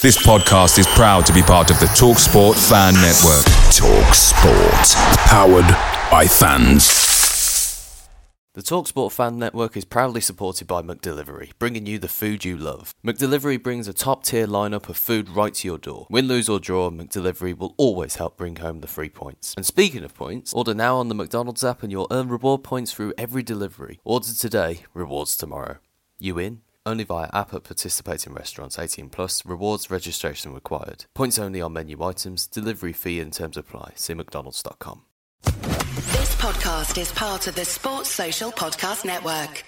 This podcast is proud to be part of the TalkSport Fan Network. TalkSport, powered by fans. The TalkSport Fan Network is proudly supported by McDelivery, bringing you the food you love. McDelivery brings a top-tier lineup of food right to your door. Win, lose or draw, McDelivery will always help bring home the free points. And speaking of points, order now on the McDonald's app and you'll earn reward points through every delivery. Order today, rewards tomorrow. You in? Only via app at participating restaurants 18 plus. Rewards registration required. Points only on menu items. Delivery fee and terms apply. See mcdonalds.com. This podcast is part of the Sports Social Podcast Network.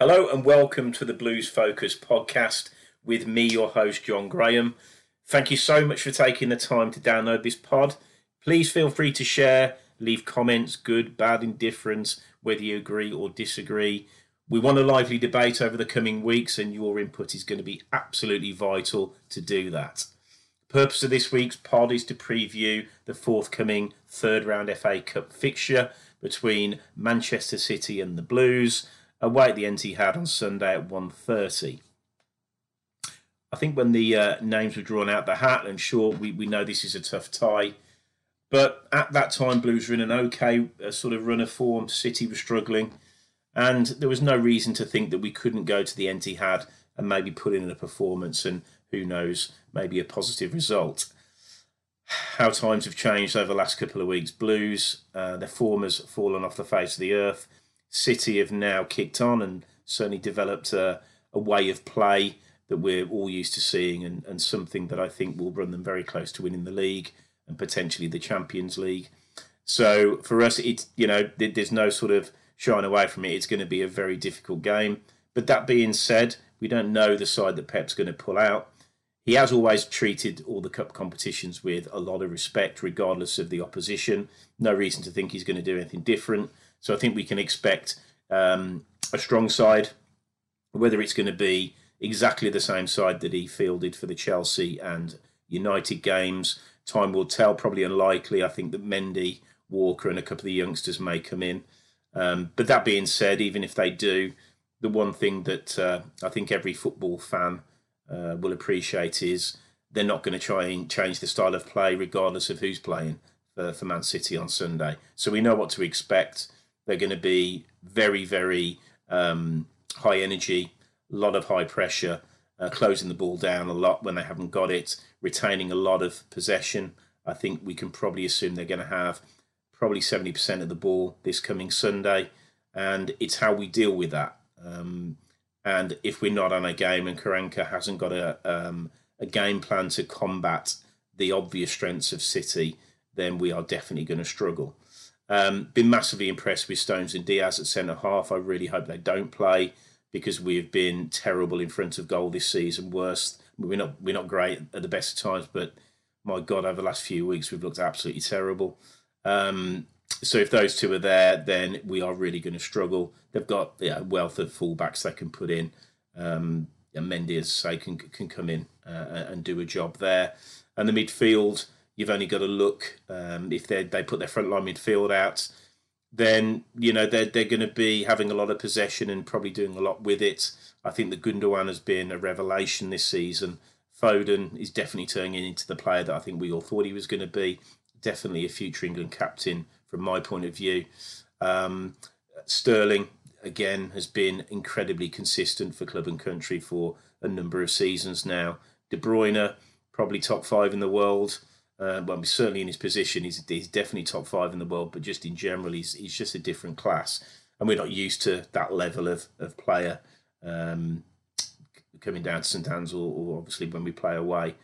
Hello and welcome to the Blues Focus podcast with me, your host, John Graham. Thank you so much for taking the time to download this pod. Please feel free to share Leave comments, good, bad, indifference, whether you agree or disagree. We want a lively debate over the coming weeks, and your input is going to be absolutely vital to do that. Purpose of this week's pod is to preview the forthcoming third round FA Cup fixture between Manchester City and the Blues, away at the NT Etihad on Sunday at 1.30. I think when the uh, names were drawn out the hat, and sure, we, we know this is a tough tie. But at that time, Blues were in an okay uh, sort of run of form. City was struggling, and there was no reason to think that we couldn't go to the Etihad and maybe put in a performance and who knows, maybe a positive result. How times have changed over the last couple of weeks. Blues, uh, their form has fallen off the face of the earth. City have now kicked on and certainly developed a, a way of play that we're all used to seeing and, and something that I think will run them very close to winning the league and potentially the Champions League. So for us, it's you know there's no sort of shying away from it. It's going to be a very difficult game. But that being said, we don't know the side that Pep's going to pull out. He has always treated all the cup competitions with a lot of respect, regardless of the opposition. No reason to think he's going to do anything different. So I think we can expect um, a strong side. Whether it's going to be exactly the same side that he fielded for the Chelsea and United games, Time will tell. Probably unlikely. I think that Mendy, Walker, and a couple of the youngsters may come in. Um, but that being said, even if they do, the one thing that uh, I think every football fan uh, will appreciate is they're not going to try and change the style of play, regardless of who's playing for, for Man City on Sunday. So we know what to expect. They're going to be very, very um, high energy, a lot of high pressure, uh, closing the ball down a lot when they haven't got it, retaining a lot of possession. I think we can probably assume they're going to have probably 70% of the ball this coming Sunday. And it's how we deal with that. Um, and if we're not on a game and Karanka hasn't got a, um, a game plan to combat the obvious strengths of City, then we are definitely going to struggle. Um, been massively impressed with Stones and Dias at centre half. I really hope they don't play because we've been terrible in front of goal this season. Worst, we're not we're not great at the best of times, but my God, over the last few weeks we've looked absolutely terrible. Um, so if those two are there, then we are really going to struggle. They've got yeah, a wealth of fullbacks they can put in. Um, and Mendy, as I say, can can come in uh, and do a job there. And the midfield, you've only got to look um, if they they put their front line midfield out then you know they're they're going to be having a lot of possession and probably doing a lot with it. I think that Gundogan has been a revelation this season. Foden is definitely turning into the player that I think we all thought he was going to be. Definitely a future England captain from my point of view. Um, Sterling again has been incredibly consistent for club and country for a number of seasons now. De Bruyne probably top five in the world. Uh, well, certainly in his position, he's, he's definitely top five in the world, but just in general, he's, he's just a different class. And we're not used to that level of, of player um, coming down to St Anne's or, or, obviously when we play away.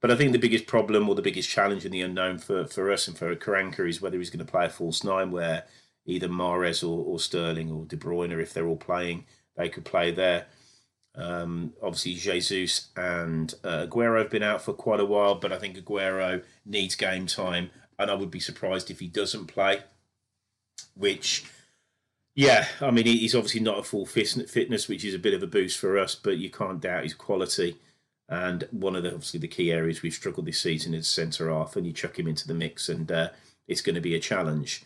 But I think the biggest problem or the biggest challenge in the unknown for, for us and for Karanka is whether he's going to play a false nine where either Mahrez or, or Sterling or De Bruyne, if they're all playing, they could play there. Um, obviously, Jesus and uh, Aguero have been out for quite a while, but I think Aguero needs game time, and I would be surprised if he doesn't play. Which, yeah, I mean, he's obviously not a full fitness, which is a bit of a boost for us, but you can't doubt his quality. And one of the obviously the key areas we've struggled this season is centre half, and you chuck him into the mix, and uh, it's going to be a challenge.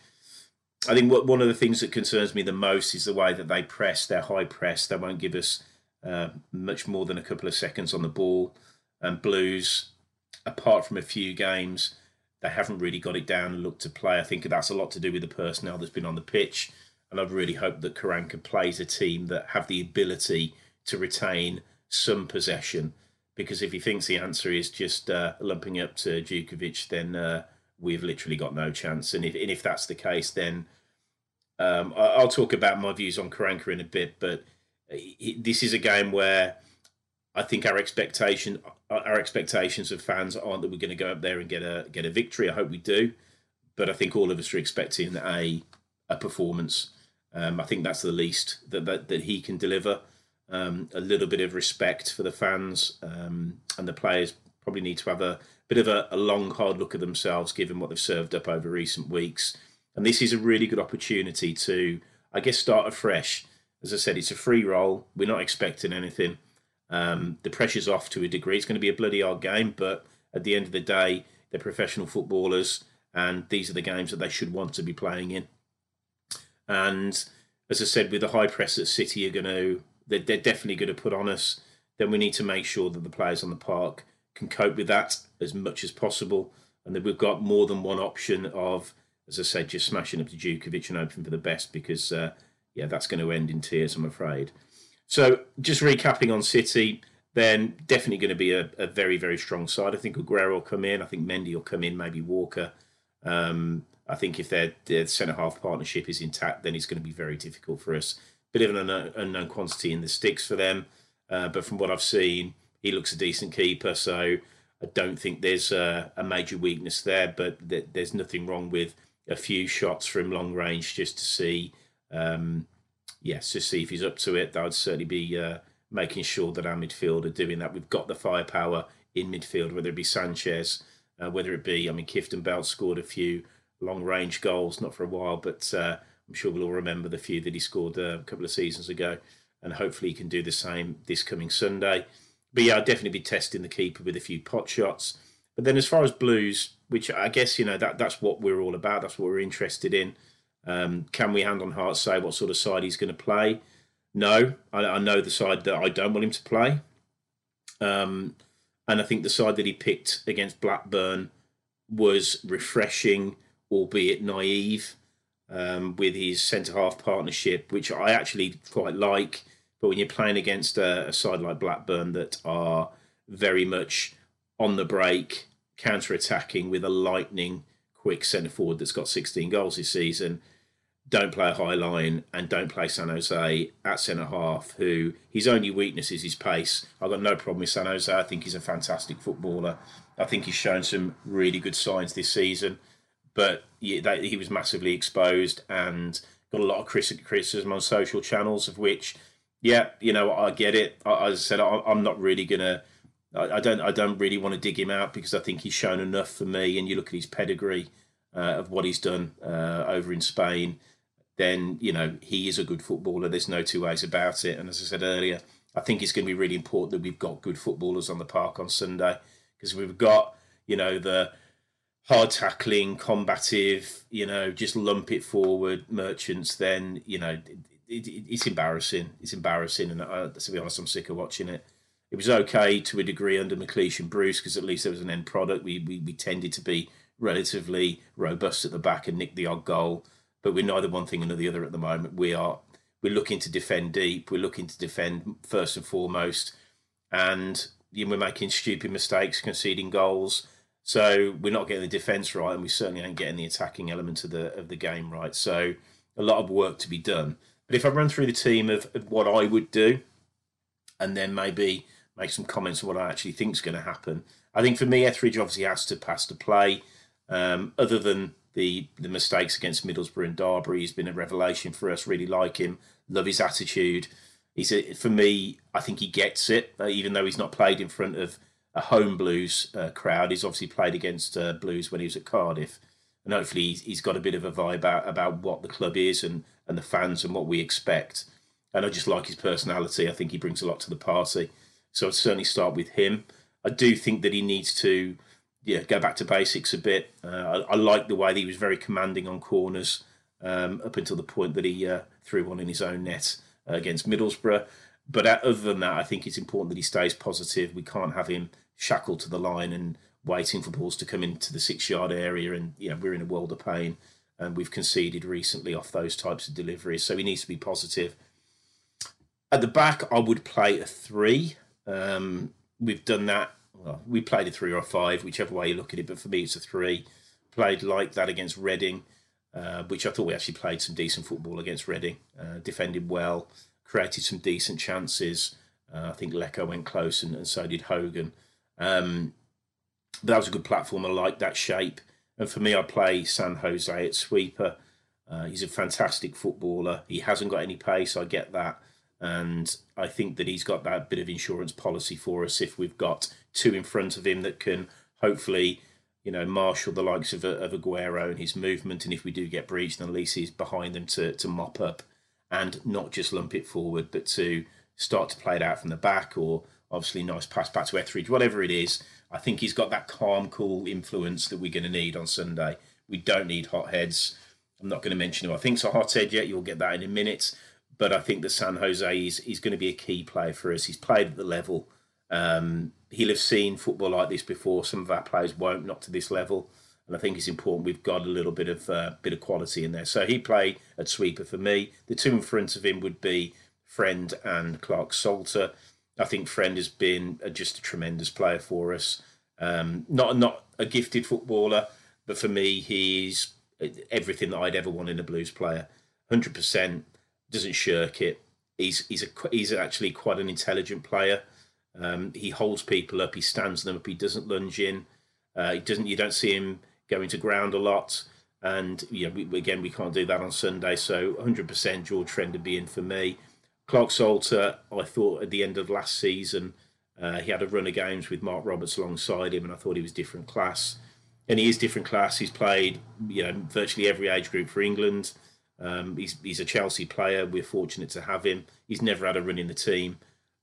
I think what, one of the things that concerns me the most is the way that they press. Their high press. They won't give us uh, much more than a couple of seconds on the ball. And Blues, apart from a few games, they haven't really got it down and looked to play. I think that's a lot to do with the personnel that's been on the pitch. And I've really hoped that Karanka plays a team that have the ability to retain some possession. Because if he thinks the answer is just uh, lumping up to Jutkiewicz, then uh, we've literally got no chance. And if, and if that's the case, then um, I'll talk about my views on Karanka in a bit. But this is a game where I think our expectation our expectations of fans aren't that we're going to go up there and get a get a victory. I hope we do, but I think all of us are expecting a a performance. Um, I think that's the least that that, that he can deliver. Um, a little bit of respect for the fans um, and the players probably need to have a bit of a, a long hard look at themselves given what they've served up over recent weeks. And this is a really good opportunity to, I guess, start afresh as I said, it's a free roll. We're not expecting anything. Um, the pressure's off to a degree. It's going to be a bloody hard game, but at the end of the day, they're professional footballers, and these are the games that they should want to be playing in. And as I said, with the high press that City are going to, they're, they're definitely going to put on us. Then we need to make sure that the players on the park can cope with that as much as possible, and that we've got more than one option of, as I said, just smashing up to Jutkiewicz and hoping for the best because. Uh, yeah, that's going to end in tears, I'm afraid. So, just recapping on City, then definitely going to be a, a very, very strong side. I think Aguero will come in. I think Mendy will come in, maybe Walker. Um, I think if their, their centre half partnership is intact, then it's going to be very difficult for us. Bit of an unknown, unknown quantity in the sticks for them. Uh, but from what I've seen, he looks a decent keeper. So I don't think there's a, a major weakness there. But th- there's nothing wrong with a few shots from long range just to see um, yes, to see if he's up to it. Would certainly be uh, making sure that our midfield are doing that. We've got the firepower in midfield, whether it be Sanchez, uh, whether it be, I mean, Kieftenbeld scored a few long range goals, not for a while, but uh, I'm sure we'll all remember the few that he scored uh, a couple of seasons ago. And hopefully he can do the same this coming Sunday. But yeah, I'll definitely be testing the keeper with a few pot shots. But then as far as Blues, which I guess, you know, that that's what we're all about, that's what we're interested in. Um, can we hand on heart say what sort of side he's going to play? No, I, I, know the side that I don't want him to play. Um, and I think the side that he picked against Blackburn was refreshing, albeit naive, um, with his centre half partnership, which I actually quite like. But when you're playing against a, a side like Blackburn that are very much on the break, counter attacking with a lightning quick centre forward that's got 16 goals this season, don't play a high line and don't play San Jose at centre half, who his only weakness is his pace. I've got no problem with San Jose. I think he's a fantastic footballer. I think he's shown some really good signs this season, but he, was massively exposed and got a lot of criticism on social channels, of which, yeah, you know, I get it. I said, I'm not really gonna. I don't. I don't really want to dig him out because I think he's shown enough for me. And you look at his pedigree uh, of what he's done uh, over in Spain then you know he is a good footballer. There's no two ways about it. And as I said earlier, I think it's going to be really important that we've got good footballers on the park on Sunday because we've got you know the hard tackling, combative, you know, just lump it forward merchants. Then you know it, it, it's embarrassing. It's embarrassing, and I, to be honest, I'm sick of watching it. It was okay to a degree under McLeish and Bruce because at least there was an end product. We, we we tended to be relatively robust at the back and nick the odd goal but we're neither one thing nor the other at the moment. We are we're looking to defend deep. We're looking to defend first and foremost, and you know, we're making stupid mistakes, conceding goals. So we're not getting the defence right, and we certainly aren't getting the attacking element of the of the game right. So a lot of work to be done. But if I run through the team of, of what I would do, and then maybe make some comments on what I actually think is going to happen, I think for me Etheridge obviously has to pass to play. Um, other than the the mistakes against Middlesbrough and Derby. He's been a revelation for us. Really like him. Love his attitude. He's a, for me. I think he gets it, uh, even though he's not played in front of a home Blues uh, crowd. He's obviously played against uh, Blues when he was at Cardiff, and hopefully he's, got a bit of a vibe about, about what the club is and and the fans and what we expect. And I just like his personality. I think he brings a lot to the party. So I'd certainly start with him. I do think that he needs to yeah, go back to basics a bit. Uh, I, I like the way that he was very commanding on corners um, up until the point that he uh, threw one in his own net uh, against Middlesbrough. But other than that, I think it's important that he stays positive. We can't have him shackled to the line and waiting for balls to come into the six yard area. And you know we're in a world of pain, and we've conceded recently off those types of deliveries. So he needs to be positive. At the back, I would play a three. Um, we've done that. Well, we played a three or a five, whichever way you look at it. But for me, it's a three. Played like that against Reading, uh, which I thought we actually played some decent football against Reading. Uh, defended well, created some decent chances. Uh, I think Leko went close, and, and so did Hogan. Um, that was a good platform. I like that shape. And for me, I play San Jose at sweeper. Uh, he's a fantastic footballer. He hasn't got any pace. I get that. And I think that he's got that bit of insurance policy for us if we've got two in front of him that can hopefully, you know, marshal the likes of, of Aguero and his movement. And if we do get breached, then at least he's behind them to, to mop up and not just lump it forward, but to start to play it out from the back or obviously nice pass back to Etheridge, whatever it is. I think he's got that calm, cool influence that we're going to need on Sunday. We don't need hotheads. I'm not going to mention who I think's a hothead yet. You'll get that in a minute but I think that San Jose is, is going to be a key player for us. He's played at the level. Um, he'll have seen football like this before. Some of our players won't, not to this level. And I think it's important we've got a little bit of uh, bit of quality in there. So he play at sweeper for me. The two in front of him would be Friend and Clarke-Salter. I think Friend has been a, just a tremendous player for us. Um, not not a gifted footballer, but for me, he's everything that I'd ever want in a Blues player. Hundred percent doesn't shirk it. He's he's a he's actually quite an intelligent player. Um, he holds people up. He stands them up. He doesn't lunge in. Uh, he doesn't. You don't see him going to ground a lot. And you know, we, again, we can't do that on Sunday. So 100% George Friend would be in for me. Clarke-Salter, I thought at the end of last season, uh, he had a run of games with Mark Roberts alongside him, and I thought he was different class. And he is different class. He's played, you know, virtually every age group for England. Um, he's he's a Chelsea player. We're fortunate to have him. He's never had a run in the team.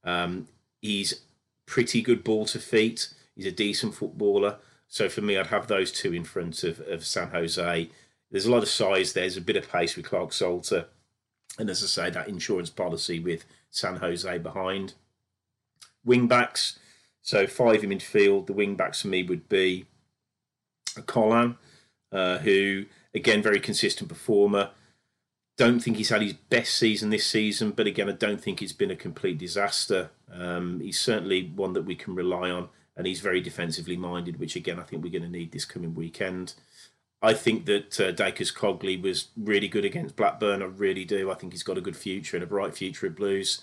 Um, he's pretty good ball to feet. He's a decent footballer. So for me, I'd have those two in front of, of San Jose. There's a lot of size. There's a bit of pace with Clarke-Salter, and as I say, that insurance policy with San Jose behind. Wing backs. So five in midfield. The wing backs for me would be Colin, uh, who again very consistent performer don't think he's had his best season this season, but again, I don't think it's been a complete disaster. Um, he's certainly one that we can rely on, and he's very defensively minded, which again, I think we're going to need this coming weekend. I think that uh, Dacres Cogley was really good against Blackburn. I really do. I think he's got a good future and a bright future at Blues.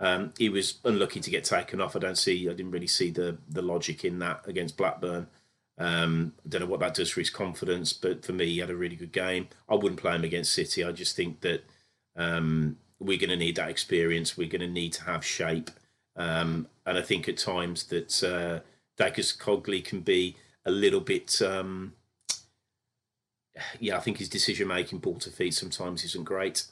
Um, he was unlucky to get taken off. I don't see. I didn't really see the the logic in that against Blackburn. Um, I don't know what that does for his confidence, but for me, he had a really good game. I wouldn't play him against City. I just think that um, we're going to need that experience. We're going to need to have shape. Um, and I think at times that uh, Dacres Cogley can be a little bit. Um, yeah, I think his decision making, ball to feet, sometimes isn't great.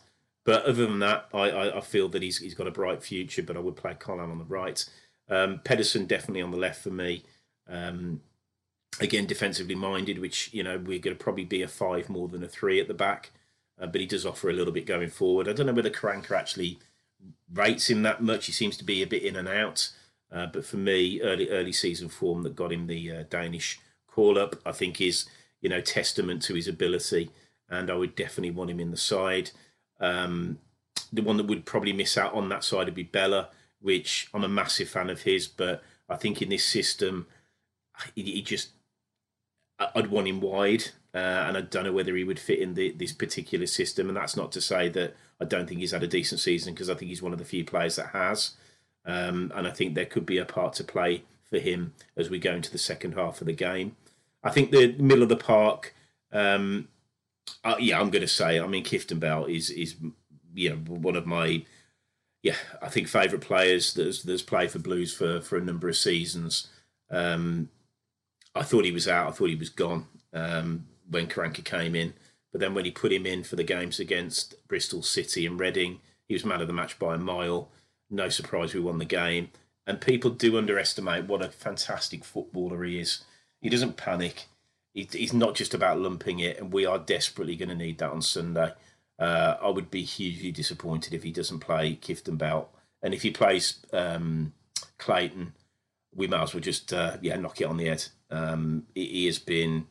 But other than that, I, I, I, feel that he's he's got a bright future. But I would play Colin on the right. Um, Pedersen definitely on the left for me. Um, again defensively minded, which you know we're going to probably be a five more than a three at the back. Uh, but he does offer a little bit going forward. I don't know whether Karanka actually rates him that much. He seems to be a bit in and out. Uh, but for me, early early season form that got him the uh, Danish call up, I think is you know testament to his ability, and I would definitely want him in the side. Um, the one that would probably miss out on that side would be Bela, which I'm a massive fan of his, but I think in this system, he, he just I'd want him wide, uh, and I don't know whether he would fit in the, this particular system. And that's not to say that I don't think he's had a decent season because I think he's one of the few players that has. Um, and I think there could be a part to play for him as we go into the second half of the game. I think the middle of the park, um, uh, yeah, I'm going to say. I mean, Kieftenbeld is is you know one of my yeah I think favourite players that's that's played for Blues for for a number of seasons. Um, I thought he was out. I thought he was gone um, when Karanka came in. But then when he put him in for the games against Bristol City and Reading, he was man of the match by a mile. No surprise we won the game. And people do underestimate what a fantastic footballer he is. He doesn't panic. he's not just about lumping it, and we are desperately going to need that on Sunday. Uh, I would be hugely disappointed if he doesn't play Kieftenbeld, and if he plays um, Clayton, we might as well just uh, yeah knock it on the head. Um, he, has been.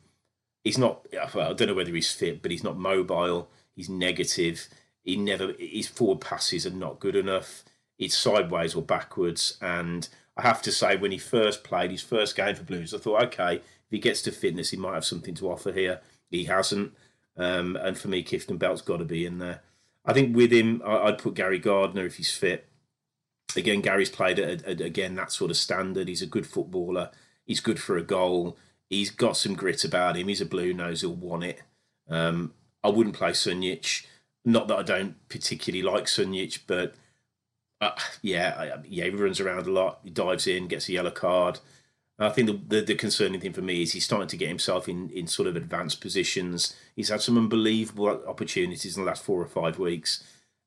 He's not. Well, I don't know whether he's fit, but he's not mobile. He's negative. He never. His forward passes are not good enough. It's sideways or backwards. And I have to say, when he first played his first game for Blues, I thought, okay, if he gets to fitness, he might have something to offer here. He hasn't. Um, and for me, Kieftenbeld's got to be in there. I think with him, I'd put Gary Gardner if he's fit. Again, Gary's played at, at again that sort of standard. He's a good footballer. He's good for a goal. He's got some grit about him. He's a blue nose. He'll want it. Um, I wouldn't play Sunjic. Not that I don't particularly like Sunjic, but uh, yeah, yeah, he runs around a lot. He dives in, gets a yellow card. I think the, the, the concerning thing for me is he's starting to get himself in in sort of advanced positions. He's had some unbelievable opportunities in the last four or five weeks,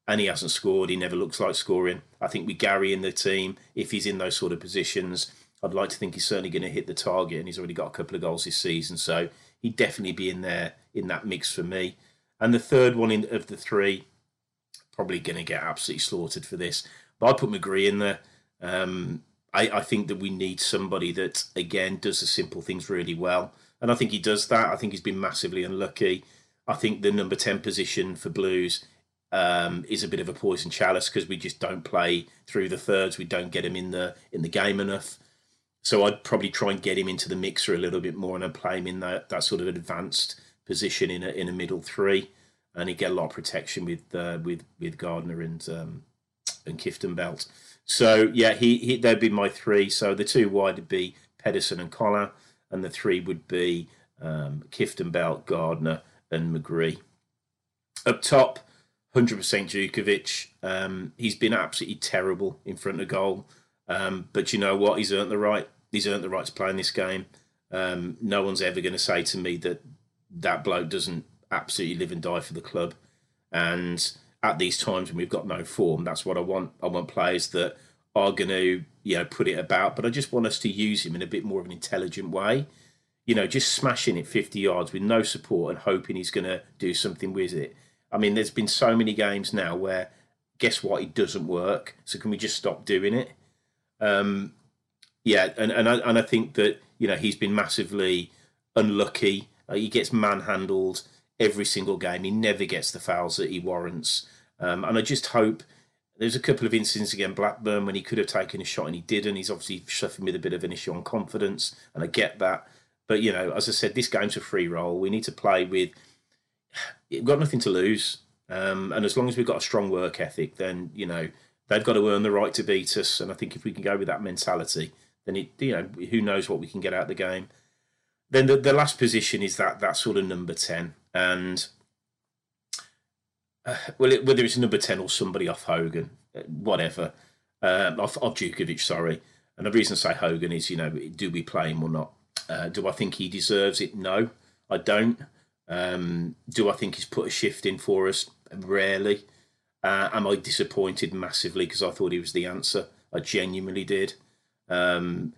and he hasn't scored. He never looks like scoring. I think with Gary in the team, if he's in those sort of positions, I'd like to think he's certainly going to hit the target, and he's already got a couple of goals this season, so he'd definitely be in there in that mix for me. And the third one in, of the three, probably going to get absolutely slaughtered for this. But I put McGree in there. Um, I, I think that we need somebody that, again, does the simple things really well. And I think he does that. I think he's been massively unlucky. I think the number 10 position for Blues um, is a bit of a poison chalice because we just don't play through the thirds. We don't get him in the in the game enough. So I'd probably try and get him into the mixer a little bit more and I'd play him in that, that sort of advanced position in a in a middle three, and he'd get a lot of protection with uh, with with Gardner and um, and Kieftenbeld. So yeah, he, he they'd be my three. So the two wide would be Pedersen and Colin, and the three would be um, Kieftenbeld, Gardner, and McGree. Up top, hundred percent Jutkiewicz. Um, he's been absolutely terrible in front of goal, um, but you know what? He's earned the right. He's earned the right to play in this game. Um, no one's ever going to say to me that that bloke doesn't absolutely live and die for the club. And at these times when we've got no form, that's what I want. I want players that are going to, you know, put it about. But I just want us to use him in a bit more of an intelligent way. You know, just smashing it 50 yards with no support and hoping he's going to do something with it. I mean, there's been so many games now where, guess what, it doesn't work. So can we just stop doing it? Um, yeah, and and I, and I think that you know he's been massively unlucky uh, he gets manhandled every single game. He never gets the fouls that he warrants. Um, and I just hope there's a couple of incidents again Blackburn when he could have taken a shot and he didn't. He's obviously suffering with a bit of an issue on confidence, and I get that. But you know, as I said, this game's a free roll. We need to play with. We've got nothing to lose, um, and as long as we've got a strong work ethic, then you know they've got to earn the right to beat us. And I think if we can go with that mentality, then it you know who knows what we can get out of the game. Then the, the last position is that that sort of number ten, and uh, well, it, whether it's number ten or somebody off Hogan, uh, whatever, um, off, off Jutkiewicz, sorry. And the reason I say Hogan is, you know, do we play him or not? Uh, do I think he deserves it? No, I don't. Um, do I think he's put a shift in for us? Rarely. Uh, am I disappointed massively because I thought he was the answer? I genuinely did. Um,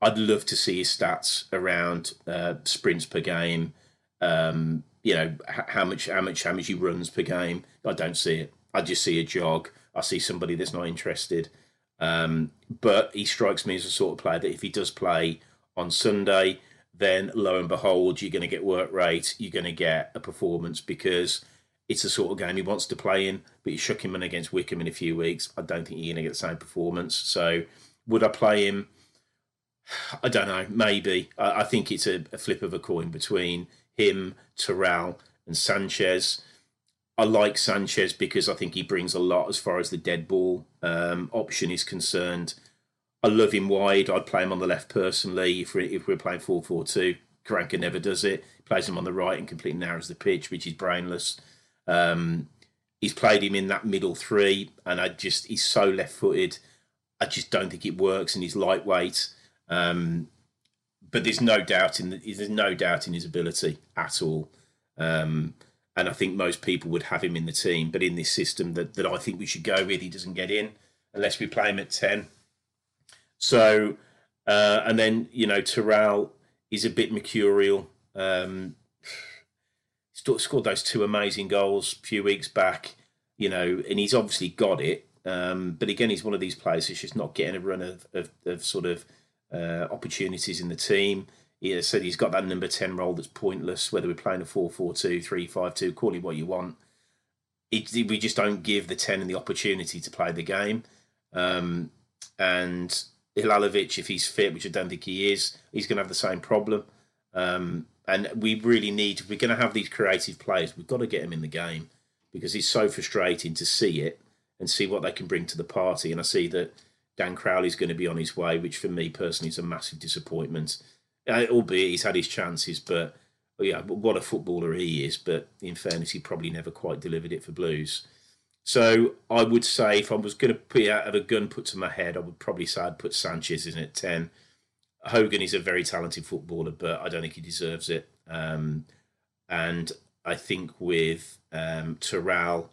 I'd love to see his stats around uh, sprints per game. Um, you know how much how much how much he runs per game. I don't see it. I just see a jog. I see somebody that's not interested. Um, but he strikes me as a sort of player that if he does play on Sunday, then lo and behold, you're going to get work rate. You're going to get a performance because it's the sort of game he wants to play in. But you shook him in against Wycombe in a few weeks. I don't think you're going to get the same performance. So would I play him? I don't know. Maybe I, I think it's a, a, flip of a coin between him, Terrell, and Sanchez. I like Sanchez because I think he brings a lot as far as the dead ball um, option is concerned. I love him wide. I'd play him on the left personally if we're, if we're playing 4 4 2. Karanka never does it. He plays him on the right and completely narrows the pitch, which is brainless. Um, he's played him in that middle three, and I just he's so left footed. I just don't think it works, and he's lightweight. Um, but there's no doubt in the, there's no doubt in his ability at all. Um, and I think most people would have him in the team. But in this system that, that I think we should go with, he doesn't get in unless we play him at ten. So, uh, and then you know Terrell is a bit mercurial. Um, scored those two amazing goals a few weeks back, you know, and he's obviously got it. Um, but again, he's one of these players who's just not getting a run of, of, of sort of uh, opportunities in the team. He has said he's got that number 10 role that's pointless, whether we're playing a 4 4 2, 3 5 2, call it what you want. It, we just don't give the 10 and the opportunity to play the game. Um, and Halilovic, if he's fit, which I don't think he is, he's going to have the same problem. Um, and we really need, we're going to have these creative players, we've got to get them in the game because it's so frustrating to see it and see what they can bring to the party. And I see that Dan Crowley's going to be on his way, which for me personally is a massive disappointment. Uh, albeit he's had his chances, but yeah, what a footballer he is. But in fairness, he probably never quite delivered it for Blues. So I would say if I was going to put out of a gun put to my head, I would probably say I'd put Sanchez in at ten. Hogan is a very talented footballer, but I don't think he deserves it. Um, and I think with um, Terral,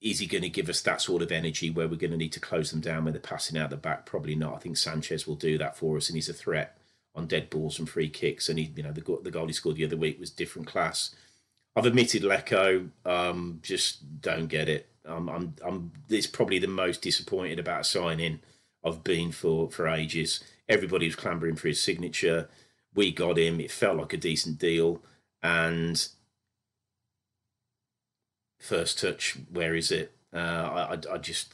is he going to give us that sort of energy where we're going to need to close them down when they're passing out the back? Probably not. I think Sanchez will do that for us, and he's a threat on dead balls and free kicks. And he, you know, the the goal he scored the other week was different class. I've admitted Leko, um, just don't get it. Um, I'm, I'm, it's probably the most disappointed about signing I've been for for ages. Everybody was clambering for his signature. We got him. It felt like a decent deal. And first touch, where is it? Uh, I, I, just,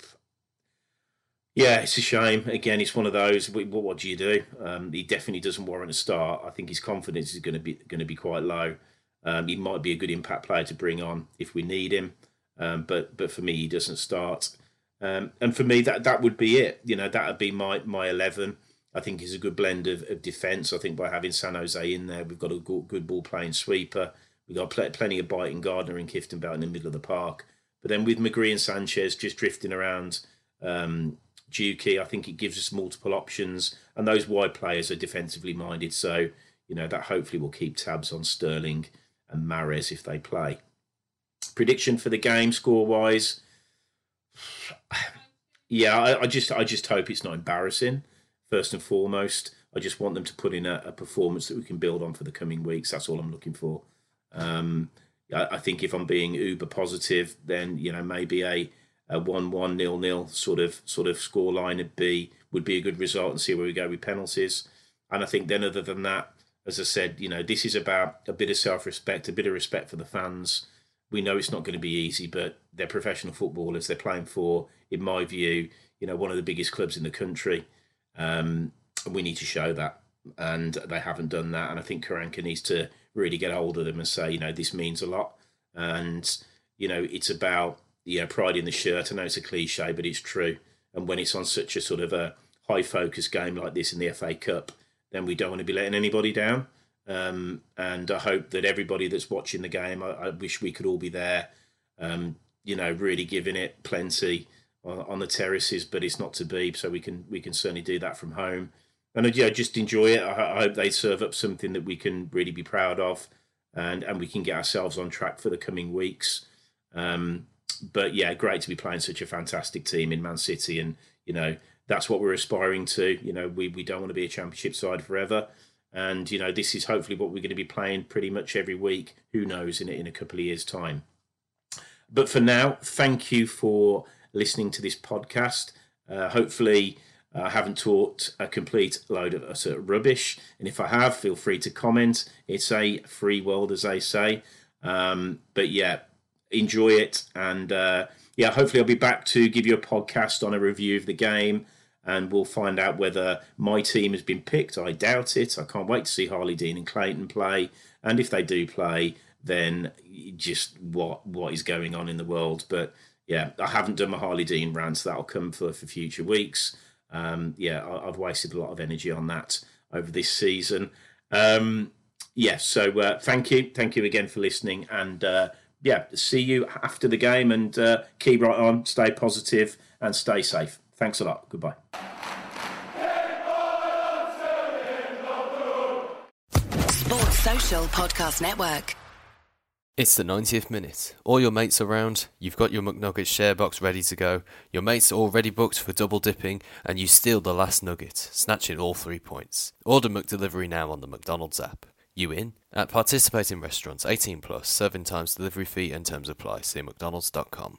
yeah, it's a shame. Again, it's one of those. What, what do you do? Um, he definitely doesn't warrant a start. I think his confidence is going to be going to be quite low. Um, he might be a good impact player to bring on if we need him, um, but but for me, he doesn't start. Um, and for me, that that would be it. You know, that would be my my eleven. I think is a good blend of, of defence. I think by having San Jose in there, we've got a good, good ball playing sweeper. We've got pl- plenty of biting Gardner and Kieftenbeld in the middle of the park. But then with McGree and Sanchez just drifting around um, Dukey, I think it gives us multiple options. And those wide players are defensively minded. So, you know, that hopefully will keep tabs on Sterling and Mahrez if they play. Prediction for the game score wise. Yeah, I, I, just I just hope it's not embarrassing first and foremost. I just want them to put in a, a, performance that we can build on for the coming weeks. That's all I'm looking for. Um, I, I, think if I'm being uber positive, then you know maybe a, a one one nil nil sort of sort of score line would be would be a good result and see where we go with penalties. And I think then other than that, as I said, you know this is about a bit of self respect, a bit of respect for the fans. We know it's not going to be easy, but they're professional footballers. They're playing for, in my view, you know one of the biggest clubs in the country. Um, we need to show that, and they haven't done that. And I think Karanka needs to really get hold of them and say, you know, this means a lot, and you know, it's about you know pride in the shirt. I know it's a cliche, but it's true. And when it's on such a sort of a high focus game like this in the FA Cup, then we don't want to be letting anybody down. Um, and I hope that everybody that's watching the game, I, I wish we could all be there. Um, you know, really giving it plenty on the terraces, but it's not to be. So we can we can certainly do that from home, and uh, yeah, just enjoy it. I, I hope they serve up something that we can really be proud of, and and we can get ourselves on track for the coming weeks. Um, but yeah, great to be playing such a fantastic team in Man City, and you know that's what we're aspiring to. You know, we we don't want to be a championship side forever. And you know, this is hopefully what we're going to be playing pretty much every week. Who knows in in a couple of years' time. But for now, thank you for listening to this podcast. Uh, hopefully, uh, I haven't taught a complete load of uh, rubbish. And if I have, feel free to comment. It's a free world, as they say. Um, but yeah, enjoy it. And uh, yeah, hopefully, I'll be back to give you a podcast on a review of the game. And we'll find out whether my team has been picked. I doubt it. I can't wait to see Harlee Dean and Clayton play. And if they do play, then just what what is going on in the world. But yeah, I haven't done my Harlee Dean rants. That'll come for, for future weeks. Um, yeah, I, have wasted a lot of energy on that over this season. Um, yeah, so uh, thank you. Thank you again for listening. And uh, yeah, see you after the game and uh, keep right on, stay positive and stay safe. Thanks a lot. Goodbye. Sports Social Podcast Network. It's the 90th minute. All your mates are around, you've got your McNuggets share box ready to go, your mates are already booked for double dipping, and you steal the last nugget, snatching all three points. Order McDelivery now on the McDonald's app. You in? At participating restaurants, 18 plus, serving times, delivery fee, and terms apply. See McDonald's.com.